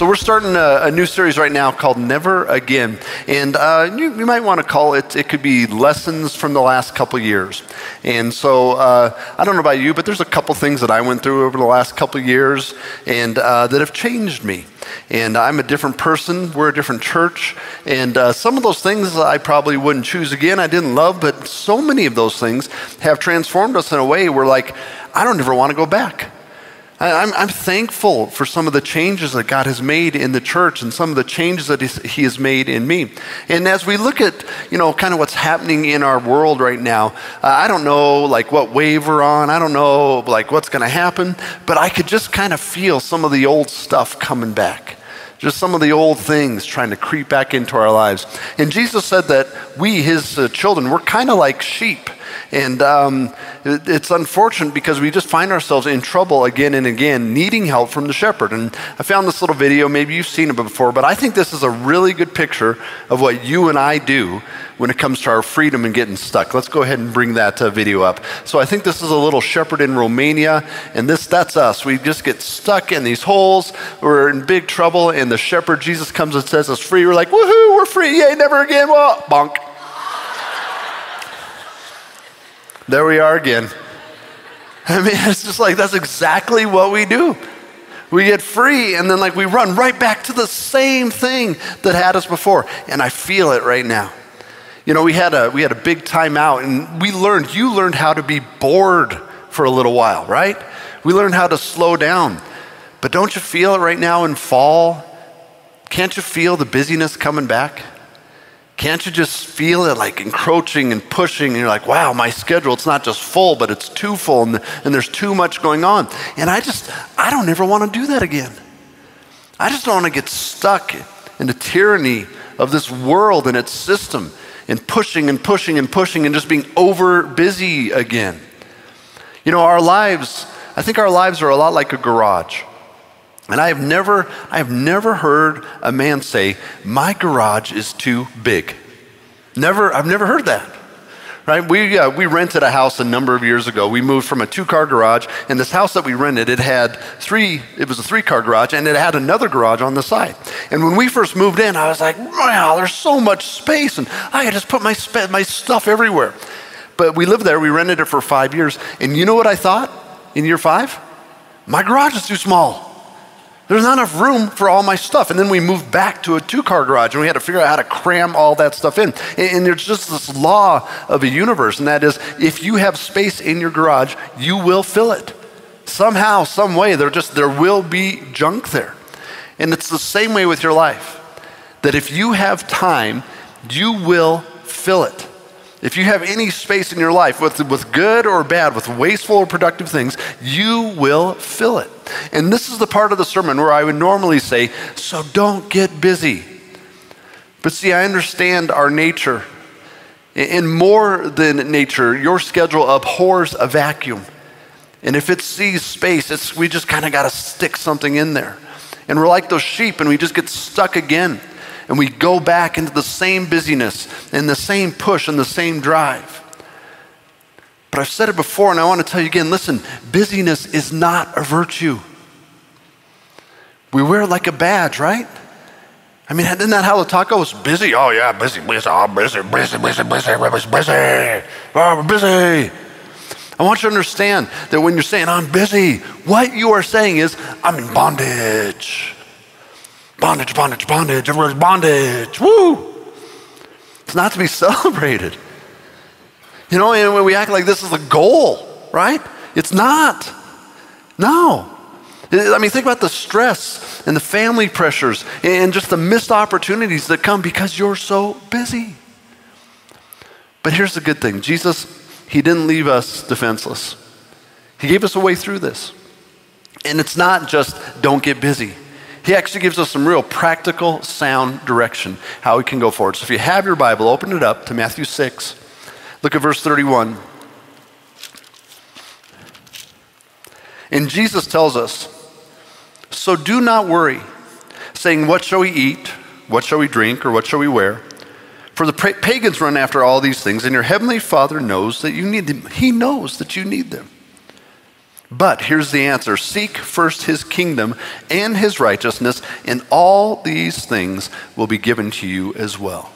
So we're starting a, a, new series right now called Never Again, and uh, you, you, might want to call it. It could be lessons from the last couple years. And so uh, I don't know about you, but there's a couple things that I went through over the last couple years, and uh, that have changed me. And I'm a different person. We're a different church, and uh, some of those things I probably wouldn't choose again. I didn't love, but so many of those things have transformed us in a way where, like, I don't ever want to go back. I'm, I'm, thankful for some of the changes that God has made in the church and some of the changes that He has made in me. And as we look at, you know, kind of what's happening in our world right now, uh, I don't know, like, what wave we're on. I don't know, like, what's going to happen. But I could just kind of feel some of the old stuff coming back. Just some of the old things trying to creep back into our lives. And Jesus said that we, His uh, children, we're kind of like sheep. And um, it's unfortunate because we just find ourselves in trouble again and again, needing help from the shepherd. And I found this little video, maybe you've seen it before, but I think this is a really good picture of what you and I do when it comes to our freedom and getting stuck. Let's go ahead and bring that uh, video up. So I think this is a little shepherd in Romania, and this that's us. We just get stuck in these holes. We're in big trouble, and the shepherd Jesus comes and says us free. We're like, woohoo, we're free, yay, never again. Well, bonk. There we are again. I mean, it's just like that's exactly what we do. We get free and then like we run right back to the same thing that had us before. And I feel it right now. You know, we had a we had a big time out and we learned you learned how to be bored for a little while, right? We learned how to slow down. But don't you feel it right now in fall? Can't you feel the busyness coming back? Can't you just feel it like encroaching and pushing? And you're like, wow, my schedule, it's not just full, but it's too full and, and there's too much going on. And I just, I don't ever want to do that again. I just don't want to get stuck in the tyranny of this world and its system and pushing and pushing and pushing and just being over busy again. You know, our lives, I think our lives are a lot like a garage. And I have never, I have never heard a man say, my garage is too big. Never, I've never heard that. Right? We, uh, we rented a house a number of years ago. We moved from a two car garage, and this house that we rented, it had three, it was a three car garage, and it had another garage on the side. And when we first moved in, I was like, wow, there's so much space, and I could just put my, my stuff everywhere. But we lived there, we rented it for five years, and you know what I thought in year five? My garage is too small. There's not enough room for all my stuff. And then we moved back to a two car garage and we had to figure out how to cram all that stuff in. And there's just this law of a universe, and that is if you have space in your garage, you will fill it. Somehow, some way, there just there will be junk there. And it's the same way with your life. That if you have time, you will fill it. If you have any space in your life, with, with good or bad, with wasteful or productive things, you will fill it. And this is the part of the sermon where I would normally say, so don't get busy. But see, I understand our nature. And more than nature, your schedule abhors a vacuum. And if it sees space, it's, we just kind of got to stick something in there. And we're like those sheep and we just get stuck again and we go back into the same busyness and the same push and the same drive. But I've said it before, and I want to tell you again listen, busyness is not a virtue. We wear it like a badge, right? I mean, isn't that how the taco was busy? Oh, yeah, busy, busy, oh, busy, busy, busy, busy, busy, busy, oh, busy. I want you to understand that when you're saying, I'm busy, what you are saying is, I'm in bondage. Bondage, bondage, bondage. Everyone's bondage. Woo! It's not to be celebrated. You know, and when we act like this is the goal, right? It's not. No. I mean, think about the stress and the family pressures and just the missed opportunities that come because you're so busy. But here's the good thing Jesus, He didn't leave us defenseless, He gave us a way through this. And it's not just don't get busy. He actually gives us some real practical, sound direction how we can go forward. So if you have your Bible, open it up to Matthew 6. Look at verse 31. And Jesus tells us, So do not worry, saying, What shall we eat? What shall we drink? Or what shall we wear? For the pagans run after all these things, and your heavenly Father knows that you need them. He knows that you need them. But here's the answer Seek first his kingdom and his righteousness, and all these things will be given to you as well.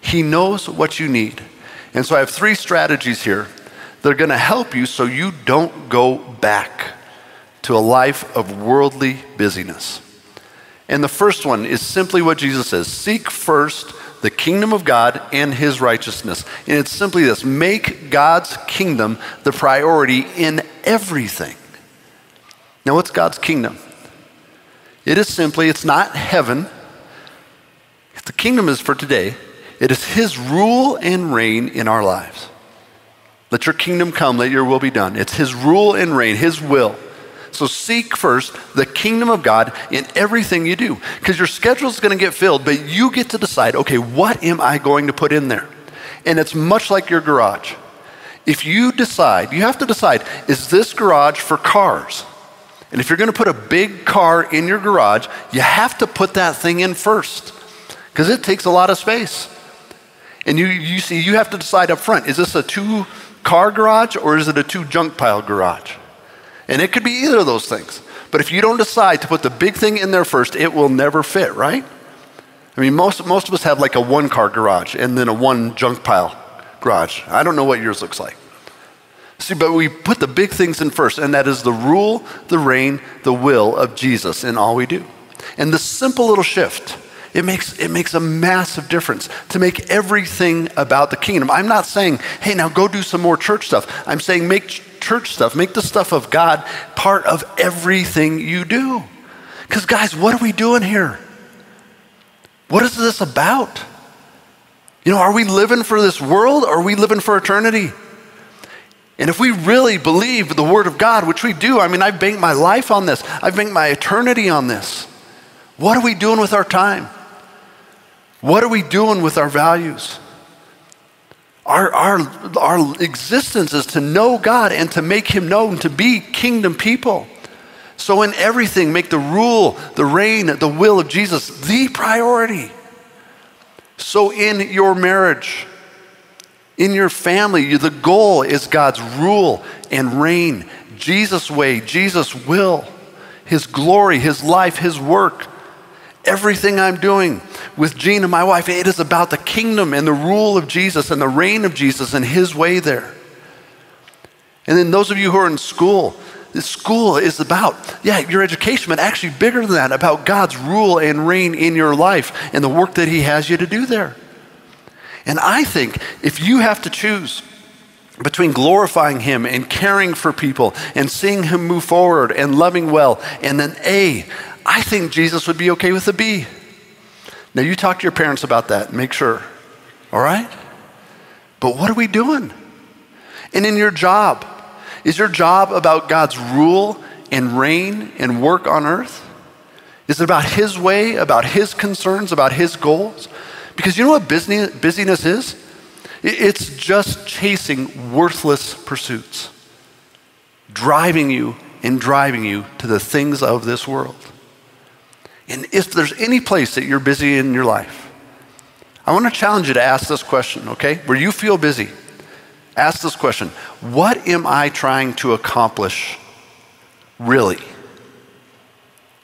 He knows what you need. And so I have three strategies here that are going to help you so you don't go back to a life of worldly busyness. And the first one is simply what Jesus says Seek first the kingdom of God and his righteousness. And it's simply this make God's kingdom the priority in everything. Now, what's God's kingdom? It is simply, it's not heaven. The kingdom is for today. It is his rule and reign in our lives. Let your kingdom come, let your will be done. It's his rule and reign, his will. So seek first the kingdom of God in everything you do because your schedule is going to get filled, but you get to decide okay, what am I going to put in there? And it's much like your garage. If you decide, you have to decide is this garage for cars? And if you're going to put a big car in your garage, you have to put that thing in first because it takes a lot of space. And you, you see, you have to decide up front is this a two car garage or is it a two junk pile garage? And it could be either of those things. But if you don't decide to put the big thing in there first, it will never fit, right? I mean, most, most of us have like a one car garage and then a one junk pile garage. I don't know what yours looks like. See, but we put the big things in first, and that is the rule, the reign, the will of Jesus in all we do. And the simple little shift, it makes, it makes a massive difference to make everything about the kingdom. I'm not saying, hey, now go do some more church stuff. I'm saying make church stuff, make the stuff of God part of everything you do. Because, guys, what are we doing here? What is this about? You know, are we living for this world or are we living for eternity? And if we really believe the Word of God, which we do, I mean, I've banked my life on this, I've banked my eternity on this. What are we doing with our time? What are we doing with our values? Our, our, our existence is to know God and to make Him known, to be kingdom people. So, in everything, make the rule, the reign, the will of Jesus the priority. So, in your marriage, in your family, the goal is God's rule and reign, Jesus' way, Jesus' will, His glory, His life, His work. Everything I'm doing with Gina, my wife, it is about the kingdom and the rule of Jesus and the reign of Jesus and his way there. And then those of you who are in school, school is about, yeah, your education, but actually bigger than that, about God's rule and reign in your life and the work that he has you to do there. And I think if you have to choose between glorifying him and caring for people and seeing him move forward and loving well, and then A, I think Jesus would be okay with a B. Now, you talk to your parents about that, make sure, all right? But what are we doing? And in your job, is your job about God's rule and reign and work on earth? Is it about His way, about His concerns, about His goals? Because you know what busyness is? It's just chasing worthless pursuits, driving you and driving you to the things of this world. And if there's any place that you're busy in your life, I want to challenge you to ask this question, okay? Where you feel busy, ask this question What am I trying to accomplish really?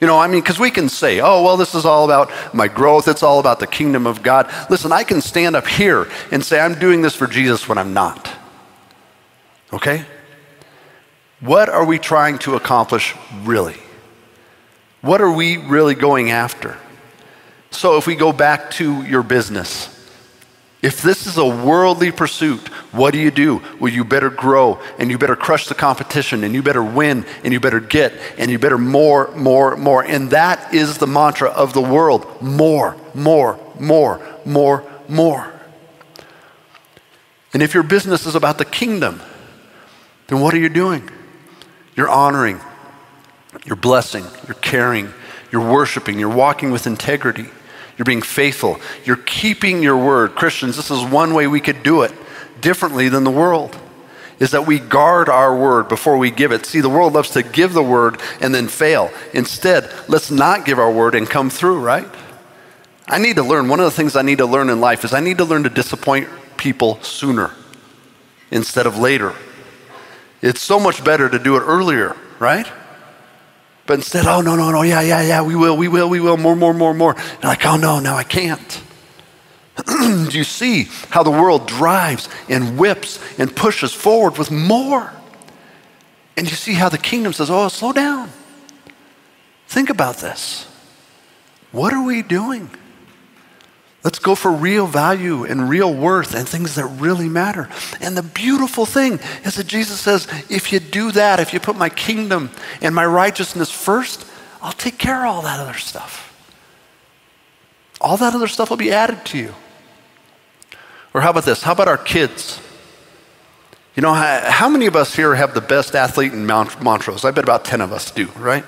You know, I mean, because we can say, oh, well, this is all about my growth. It's all about the kingdom of God. Listen, I can stand up here and say, I'm doing this for Jesus when I'm not. Okay? What are we trying to accomplish really? What are we really going after? So, if we go back to your business, if this is a worldly pursuit, what do you do? Well, you better grow and you better crush the competition and you better win and you better get and you better more, more, more. And that is the mantra of the world more, more, more, more, more. And if your business is about the kingdom, then what are you doing? You're honoring, you're blessing, you're caring, You're worshiping. You're walking with integrity. You're being faithful. You're keeping your word. Christians, this is one way we could do it differently than the world is that we guard our word before we give it. See, the world loves to give the word and then fail. Instead, let's not give our word and come through, right? I need to learn, one of the things I need to learn in life is I need to learn to disappoint people sooner instead of later. It's so much better to do it earlier, right? But instead, oh, no, no, no, yeah, yeah, yeah, we will, we will, we will, more, more, more, more. And like, oh, no, now I can't. Do you see how the world drives and whips and pushes forward with more? And you see how the kingdom says, oh, slow down. Think about this. What are we doing? Let's go for real value and real worth and things that really matter. And the beautiful thing is that Jesus says, if you do that, if you put my kingdom and my righteousness first, I'll take care of all that other stuff. All that other stuff will be added to you. Or how about this? How about our kids? You know, how, many of us here have the best athlete in Montrose? I bet about 10 of us do, right?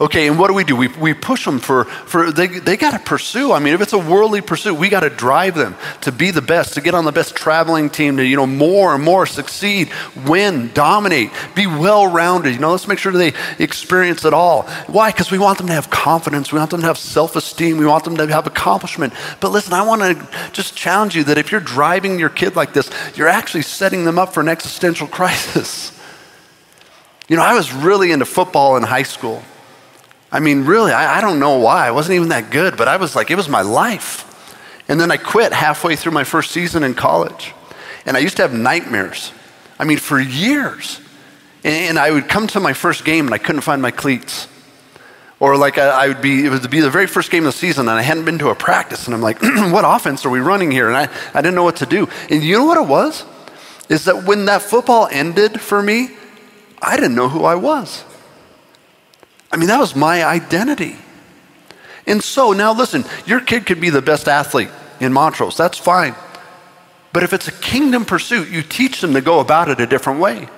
Okay, and what do we do? We, we push them for, for they, they got to pursue. I mean, if it's a worldly pursuit, we got to drive them to be the best, to get on the best traveling team, to, you know, more and more succeed, win, dominate, be well rounded. You know, let's make sure they experience it all. Why? Because we want them to have confidence. We want them to have self esteem. We want them to have accomplishment. But listen, I want to just challenge you that if you're driving your kid like this, you're actually setting them up for an existential crisis. You know, I was really into football in high school. I mean, really, I, I don't know why. I wasn't even that good, but I was like, it was my life. And then I quit halfway through my first season in college. And I used to have nightmares. I mean, for years. And I would come to my first game and I couldn't find my cleats. Or like I, would be, it would be the very first game of the season and I hadn't been to a practice. And I'm like, what offense are we running here? And I, I didn't know what to do. And you know what it was? Is that when that football ended for me, I didn't know who I was. I mean, that was my identity. And so now listen, your kid could be the best athlete in Montrose. That's fine. But if it's a kingdom pursuit, you teach them to go about it a different way.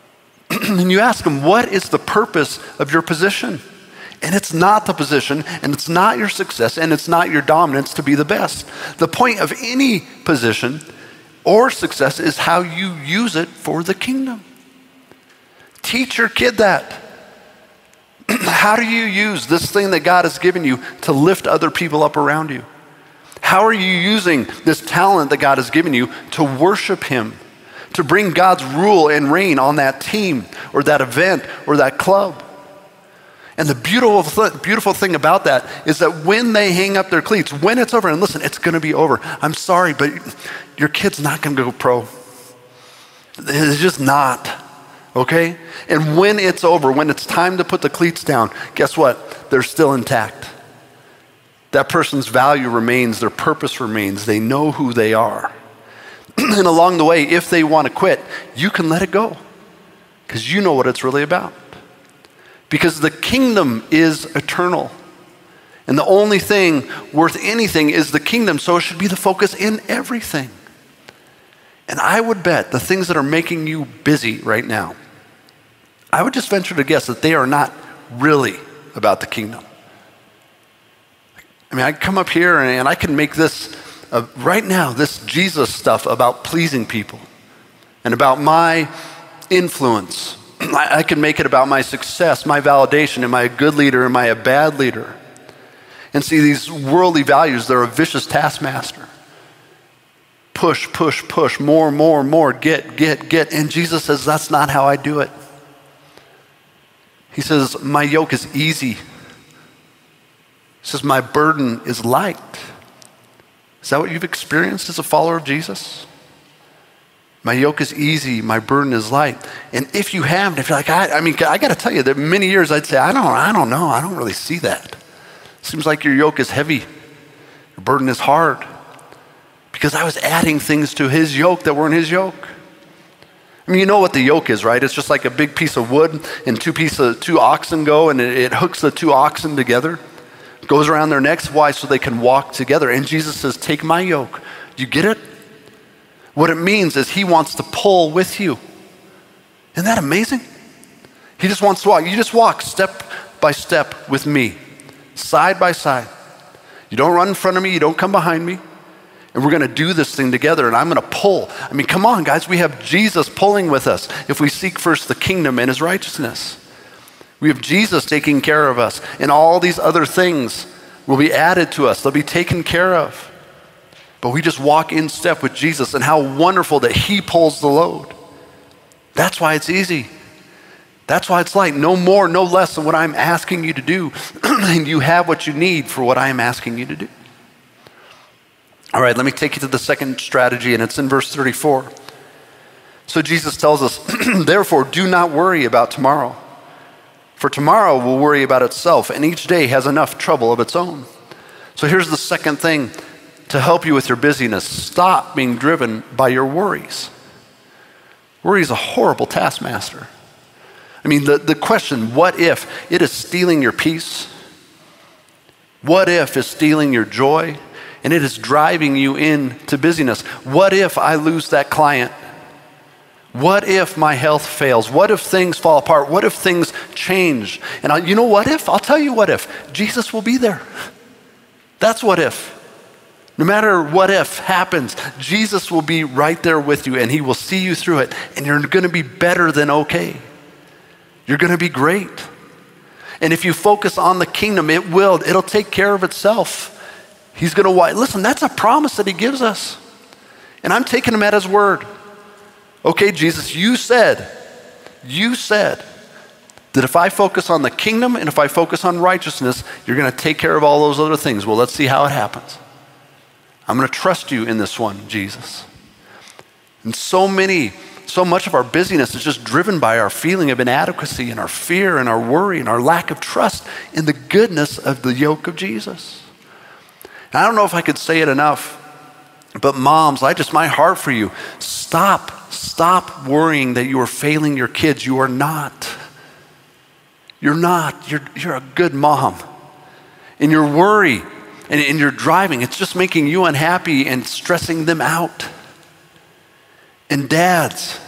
and you ask them, what is the purpose of your position? And it's not the position, and it's not your success, and it's not your dominance to be the best. The point of any position or success is how you use it for the kingdom. Teach your kid that. How do you use this thing that God has given you to lift other people up around you? How are you using this talent that God has given you to worship Him, to bring God's rule and reign on that team or that event or that club? And the beautiful, th- beautiful thing about that is that when they hang up their cleats, when it's over, and listen, it's going to be over. I'm sorry, but your kid's not going to go pro. It's just not okay? And when it's over, when it's time to put the cleats down, guess what? They're still intact. That person's value remains, their purpose remains, they know who they are. and along the way, if they want to quit, you can let it go because you know what it's really about. Because the kingdom is eternal. And the only thing worth anything is the kingdom, so it should be the focus in everything. And I would bet the things that are making you busy right now, I would just venture to guess that they are not really about the kingdom. I mean, I come up here and I can make this, uh, right now, this Jesus stuff about pleasing people and about my influence. I, I can make it about my success, my validation. Am I a good leader? Am I a bad leader? And see, these worldly values, they're a vicious taskmaster push, push, push, more, more, more, get, get, get. And Jesus says, That's not how I do it. He says, My yoke is easy. He says, My burden is light. Is that what you've experienced as a follower of Jesus? My yoke is easy, my burden is light. And if you haven't, if you're like, I, I mean, I got to tell you, that many years I'd say, I don't, I don't know, I don't really see that. Seems like your yoke is heavy, your burden is hard because I was adding things to his yoke that weren't his yoke. I mean, you know what the yoke is, right? It's just like a big piece of wood, and two pieces, two oxen go, and it, it hooks the two oxen together. Goes around their necks. Why? So they can walk together. And Jesus says, "Take my yoke." Do you get it? What it means is He wants to pull with you. Isn't that amazing? He just wants to walk. You just walk step by step with me, side by side. You don't run in front of me, you don't come behind me. And we're going to do this thing together, and I'm going to pull. I mean, come on, guys, we have Jesus pulling with us if we seek first the kingdom and his righteousness. We have Jesus taking care of us, and all these other things will be added to us, they'll be taken care of. But we just walk in step with Jesus, and how wonderful that he pulls the load. That's why it's easy. That's why it's like no more, no less than what I'm asking you to do, and you have what you need for what I am asking you to do. All right, let me take you to the second strategy, and it's in verse 34. So Jesus tells us, therefore, do not worry about tomorrow, for tomorrow will worry about itself, and each day has enough trouble of its own. So here's the second thing to help you with your busyness stop being driven by your worries. Worry is a horrible taskmaster. I mean, the, the question, what if it is stealing your peace? What if is stealing your joy? And it is driving you into busyness. What if I lose that client? What if my health fails? What if things fall apart? What if things change? And I, you know what if? I'll tell you what if. Jesus will be there. That's what if. No matter what if happens, Jesus will be right there with you and he will see you through it and you're going to be better than okay. You're going to be great. And if you focus on the kingdom, it will, it'll take care of itself. He's going to wipe. Listen, that's a promise that he gives us. And I'm taking him at his word. Okay, Jesus, you said, you said that if I focus on the kingdom and if I focus on righteousness, you're going to take care of all those other things. Well, let's see how it happens. I'm going to trust you in this one, Jesus. And so many, so much of our busyness is just driven by our feeling of inadequacy and our fear and our worry and our lack of trust in the goodness of the yoke of Jesus. I don't know if I could say it enough, but moms, I just, my heart for you, stop, stop worrying that you are failing your kids. You are not. You're not. You're, you're a good mom. And your worry and, and your driving, it's just making you unhappy and stressing them out. And dads,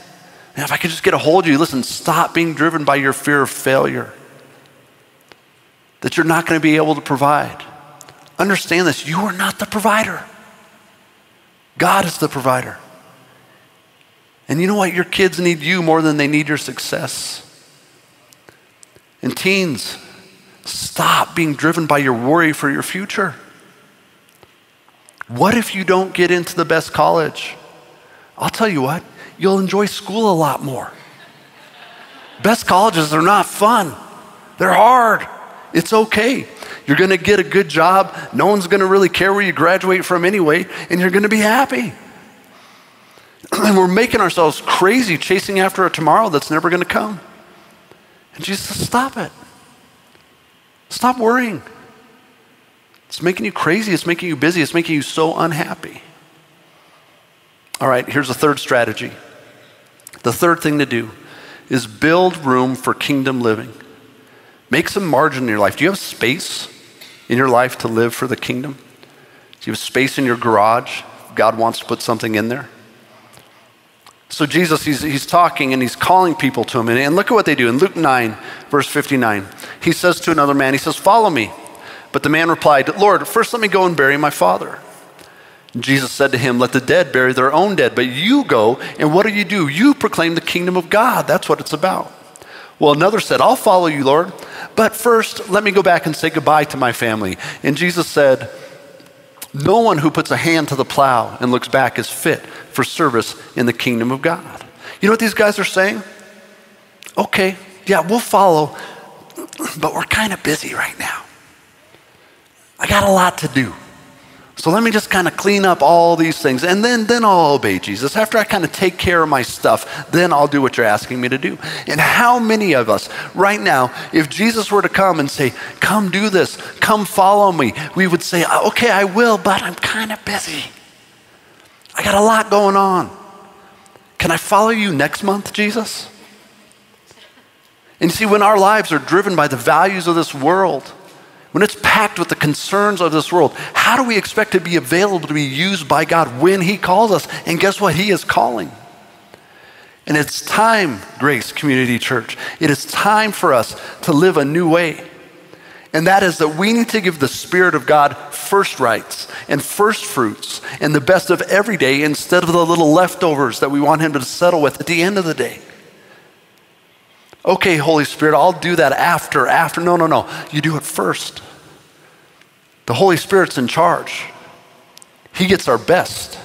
and if I could just get a hold of you, listen, stop being driven by your fear of failure. That you're not going to be able to provide. Understand this you are not the provider, God is the provider. And you know what? Your kids need you more than they need your success. And teens, stop being driven by your worry for your future. What if you don't get into the best college? I'll tell you what, you'll enjoy school a lot more. Best colleges are not fun, they're hard. It's okay. You're going to get a good job. No one's going to really care where you graduate from anyway, and you're going to be happy. And we're making ourselves crazy chasing after a tomorrow that's never going to come. And Jesus says, Stop it. Stop worrying. It's making you crazy. It's making you busy. It's making you so unhappy. All right, here's a third strategy. The third thing to do is build room for kingdom living. Make some margin in your life. Do you have space in your life to live for the kingdom? Do you have space in your garage? God wants to put something in there. So Jesus, he's, he's talking and he's calling people to him. And, and look at what they do. In Luke 9, verse 59, he says to another man, he says, Follow me. But the man replied, Lord, first let me go and bury my father. Jesus said to him, Let the dead bury their own dead, but you go, and what do you do? You proclaim the kingdom of God. That's what it's about. Well, another said, I'll follow you, Lord. But first, let me go back and say goodbye to my family. And Jesus said, No one who puts a hand to the plow and looks back is fit for service in the kingdom of God. You know what these guys are saying? Okay, yeah, we'll follow, but we're kind of busy right now. I got a lot to do. So let me just kind of clean up all these things and then, then I'll obey Jesus. After I kind of take care of my stuff, then I'll do what you're asking me to do. And how many of us right now, if Jesus were to come and say, Come do this, come follow me, we would say, uh, Okay, I will, but I'm kind of busy. I got a lot going on. Can I follow you next month, Jesus? And you see, when our lives are driven by the values of this world, when it's packed with the concerns of this world, how do we expect to be available to be used by God when He calls us? And guess what? He is calling. And it's time, Grace Community Church, it is time for us to live a new way. And that is that we need to give the Spirit of God first rights and first fruits and the best of every day instead of the little leftovers that we want Him to settle with at the end of the day. Okay, Holy Spirit, I'll do that after, after. No, no, no. You do it first. The Holy Spirit's in charge. He gets our best,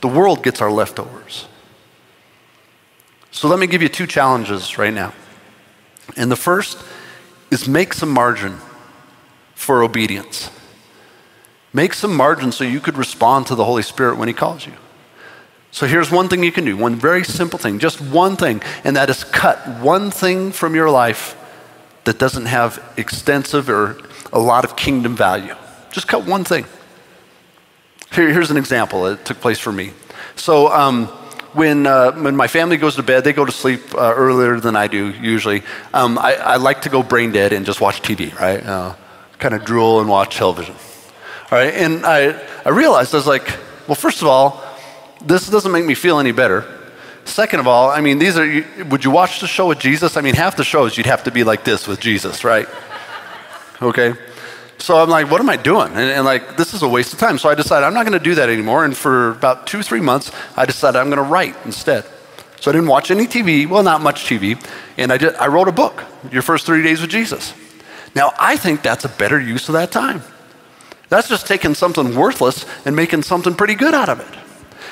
the world gets our leftovers. So let me give you two challenges right now. And the first is make some margin for obedience. Make some margin so you could respond to the Holy Spirit when He calls you. So here's one thing you can do, one very simple thing, just one thing, and that is cut one thing from your life that doesn't have extensive or a lot of kingdom value. Just cut one thing. Here, here's an example that took place for me. So, um, when, uh, when my family goes to bed, they go to sleep uh, earlier than I do usually. Um, I, I, like to go brain dead and just watch TV, right? Uh, kind of drool and watch television. All right, and I, I realized I was like, well, first of all, this doesn't make me feel any better. Second of all, I mean, these are, would you watch the show with Jesus? I mean, half the shows you'd have to be like this with Jesus, right? Okay? So I'm like, what am I doing? And, and, like, this is a waste of time. So I decided I'm not going to do that anymore. And for about two, three months, I decided I'm going to write instead. So I didn't watch any TV, well, not much TV. And I, did, I wrote a book, Your First Three Days with Jesus. Now, I think that's a better use of that time. That's just taking something worthless and making something pretty good out of it.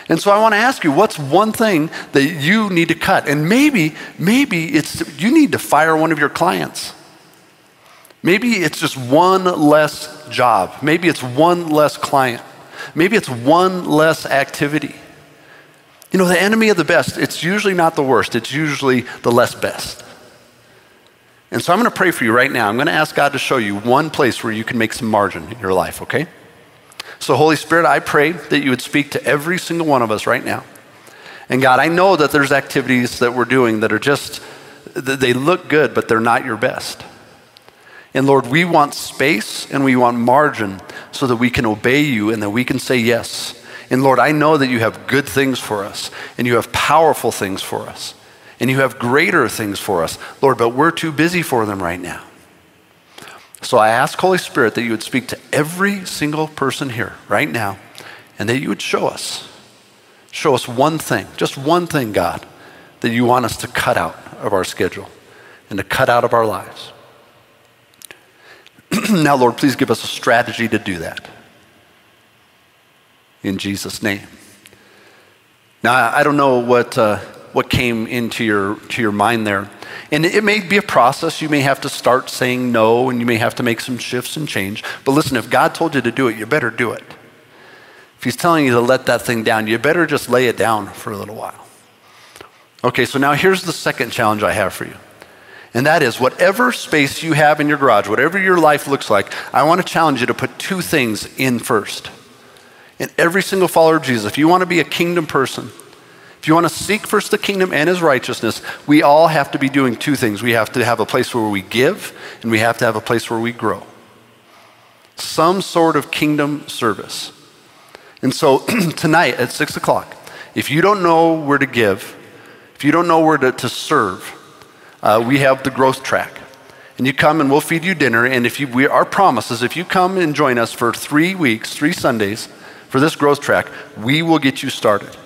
And so I want to ask you, what's one thing that you need to cut? And maybe, maybe it's you need to fire one of your clients. Maybe it's just one less job. Maybe it's one less client. Maybe it's one less activity. You know, the enemy of the best, it's usually not the worst, it's usually the less best. And so I'm going to pray for you right now. I'm going to ask God to show you one place where you can make some margin in your life, okay? So, Holy Spirit, I pray that you would speak to every single one of us right now. And God, I know that there's activities that we're doing that are just, they look good, but they're not your best. And Lord, we want space and we want margin so that we can obey you and that we can say yes. And Lord, I know that you have good things for us and you have powerful things for us and you have greater things for us, Lord, but we're too busy for them right now. So I ask, Holy Spirit, that you would speak to every single person here right now and that you would show us. Show us one thing, just one thing, God, that you want us to cut out of our schedule and to cut out of our lives. now, Lord, please give us a strategy to do that. In Jesus' name. Now, I don't know what, uh, what came into your, to your mind there. And it may be a process. You may have to start saying no, and you may have to make some shifts and change. But listen, if God told you to do it, you better do it. If He's telling you to let that thing down, you better just lay it down for a little while. Okay, so now here's the second challenge I have for you. And that is whatever space you have in your garage, whatever your life looks like, I want to challenge you to put two things in first. In every single follower of Jesus, if you want to be a kingdom person, if you want to seek first the kingdom and his righteousness, we all have to be doing two things. We have to have a place where we give, and we have to have a place where we grow. Some sort of kingdom service. And so tonight at six o'clock, if you don't know where to give, if you don't know where to, to serve, uh, we have the growth track. And you come and we'll feed you dinner. And if you, we, our promise is if you come and join us for three weeks, three Sundays for this growth track, we will get you started.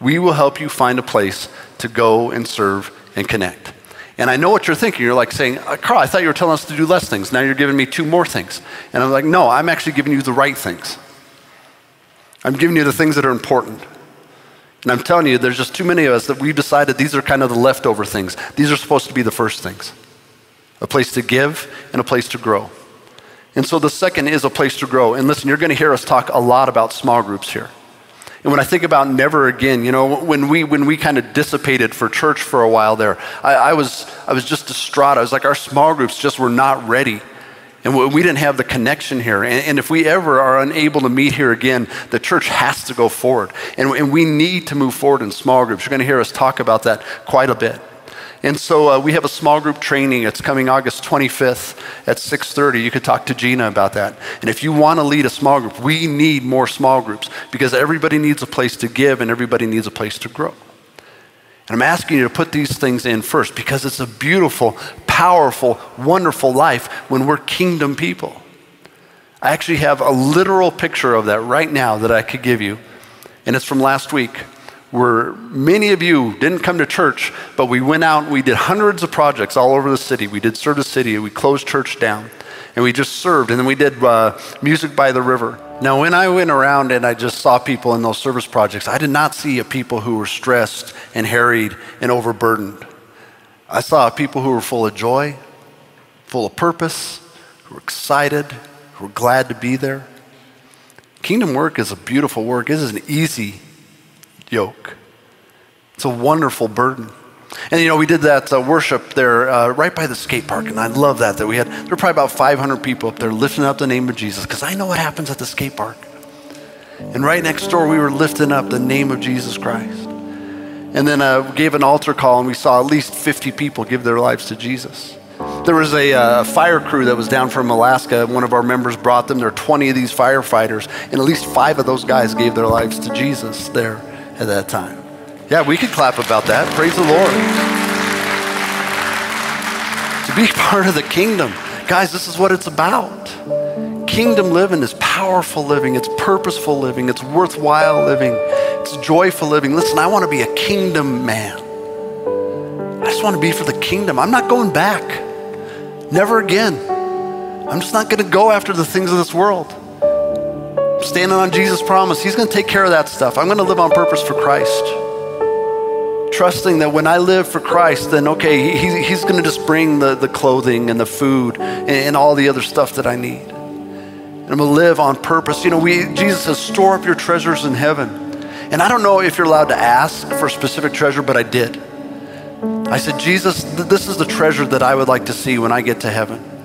We will help you find a place to go and serve and connect. And I know what you're thinking. You're like saying, uh, Carl, I thought you were telling us to do less things. Now you're giving me two more things. And I'm like, no, I'm actually giving you the right things. I'm giving you the things that are important. And I'm telling you, there's just too many of us that we've decided these are kind of the leftover things. These are supposed to be the first things a place to give and a place to grow. And so the second is a place to grow. And listen, you're going to hear us talk a lot about small groups here. And when I think about never again, you know, when we when we kind of dissipated for church for a while there, I, I was I was just distraught. I was like, our small groups just were not ready. And we didn't have the connection here. And if we ever are unable to meet here again, the church has to go forward. And we need to move forward in small groups. You're going to hear us talk about that quite a bit. And so uh, we have a small group training. It's coming August 25th at 6:30. You could talk to Gina about that. And if you want to lead a small group, we need more small groups because everybody needs a place to give and everybody needs a place to grow. And I'm asking you to put these things in first because it's a beautiful, powerful, wonderful life when we're kingdom people. I actually have a literal picture of that right now that I could give you, and it's from last week where many of you didn't come to church, but we went out and we did hundreds of projects all over the city. We did Serve the City, we closed church down, and we just served. And then we did uh, Music by the River. Now, when I went around and I just saw people in those service projects, I did not see people who were stressed and harried and overburdened. I saw people who were full of joy, full of purpose, who were excited, who were glad to be there. Kingdom work is a beautiful work. It isn't easy yoke. It's a wonderful burden. And you know, we did that uh, worship there uh, right by the skate park, and I love that. That we had there were probably about 500 people up there lifting up the name of Jesus, because I know what happens at the skate park. And right next door, we were lifting up the name of Jesus Christ. And then uh, gave an altar call, and we saw at least 50 people give their lives to Jesus. There was a uh, fire crew that was down from Alaska. One of our members brought them. There are 20 of these firefighters, and at least five of those guys gave their lives to Jesus there at that time. Yeah, we could clap about that. Praise the Lord. To be part of the kingdom. Guys, this is what it's about. Kingdom living is powerful living, it's purposeful living, it's worthwhile living, it's joyful living. Listen, I want to be a kingdom man. I just want to be for the kingdom. I'm not going back. Never again. I'm just not going to go after the things of this world standing on Jesus' promise. He's going to take care of that stuff. I'm going to live on purpose for Christ. Trusting that when I live for Christ, then okay, he, he's going to just bring the, the clothing and the food and, and all the other stuff that I need. And I'm going to live on purpose. You know, we, Jesus says, store up your treasures in heaven. And I don't know if you're allowed to ask for a specific treasure, but I did. I said, Jesus, th- this is the treasure that I would like to see when I get to heaven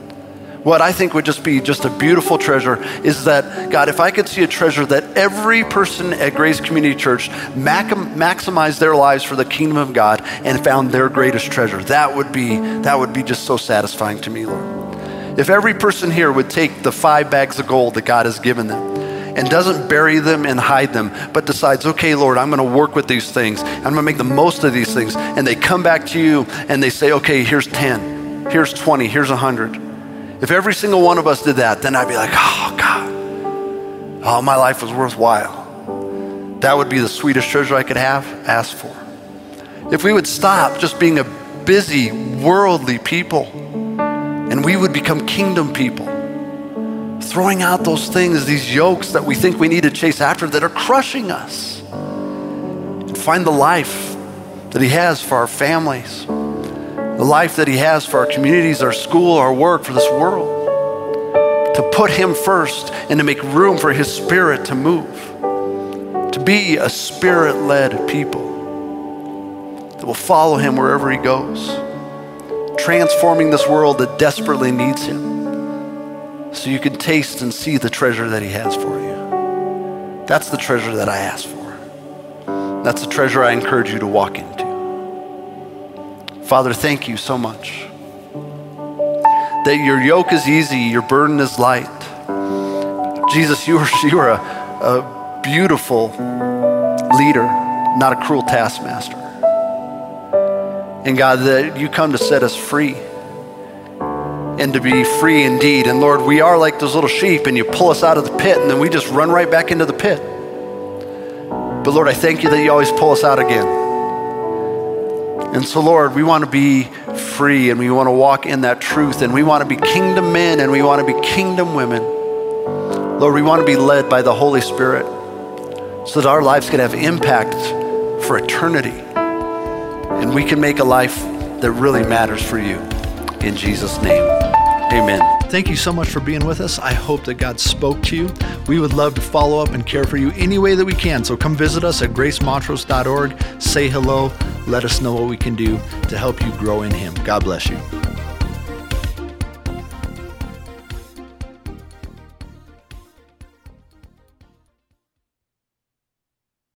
what I think would just be just a beautiful treasure is that, God, if I could see a treasure that every person at Grace Community Church maximized their lives for the kingdom of God and found their greatest treasure, that would be, that would be just so satisfying to me, Lord. If every person here would take the five bags of gold that God has given them, and doesn't bury them and hide them, but decides, okay, Lord, I'm going to work with these things. I'm going to make the most of these things. And they come back to you and they say, okay, here's 10, here's 20, here's 100. If every single one of us did that, then I'd be like, oh, God, oh, my life was worthwhile. That would be the sweetest treasure I could have, ask for. If we would stop just being a busy, worldly people and we would become kingdom people, throwing out those things, these yokes that we think we need to chase after that are crushing us, and find the life that He has for our families the life that He has for our communities, our school, our work, for this world. To put Him first and to make room for His Spirit to move. To be a Spirit led people that will follow Him wherever He goes, transforming this world that desperately needs Him so you can taste and see the treasure that He has for you. That's the treasure that I ask for. That's the treasure I encourage you to walk into. Father, thank you so much that your yoke is easy, your burden is light. Jesus, you are, you are a, a beautiful leader, not a cruel taskmaster. And God, that you come to set us free and to be free indeed. And Lord, we are like those little sheep, and you pull us out of the pit, and then we just run right back into the pit. But Lord, I thank you that you always pull us out again. And so, Lord, we want to be free and we want to walk in that truth and we want to be kingdom men and we want to be kingdom women. Lord, we want to be led by the Holy Spirit so that our lives can have impact for eternity and we can make a life that really matters for you. In Jesus' name, amen. Thank you so much for being with us. I hope that God spoke to you. We would love to follow up and care for you any way that we can. So come visit us at gracemontrose.org. Say hello. Let us know what we can do to help you grow in Him. God bless you.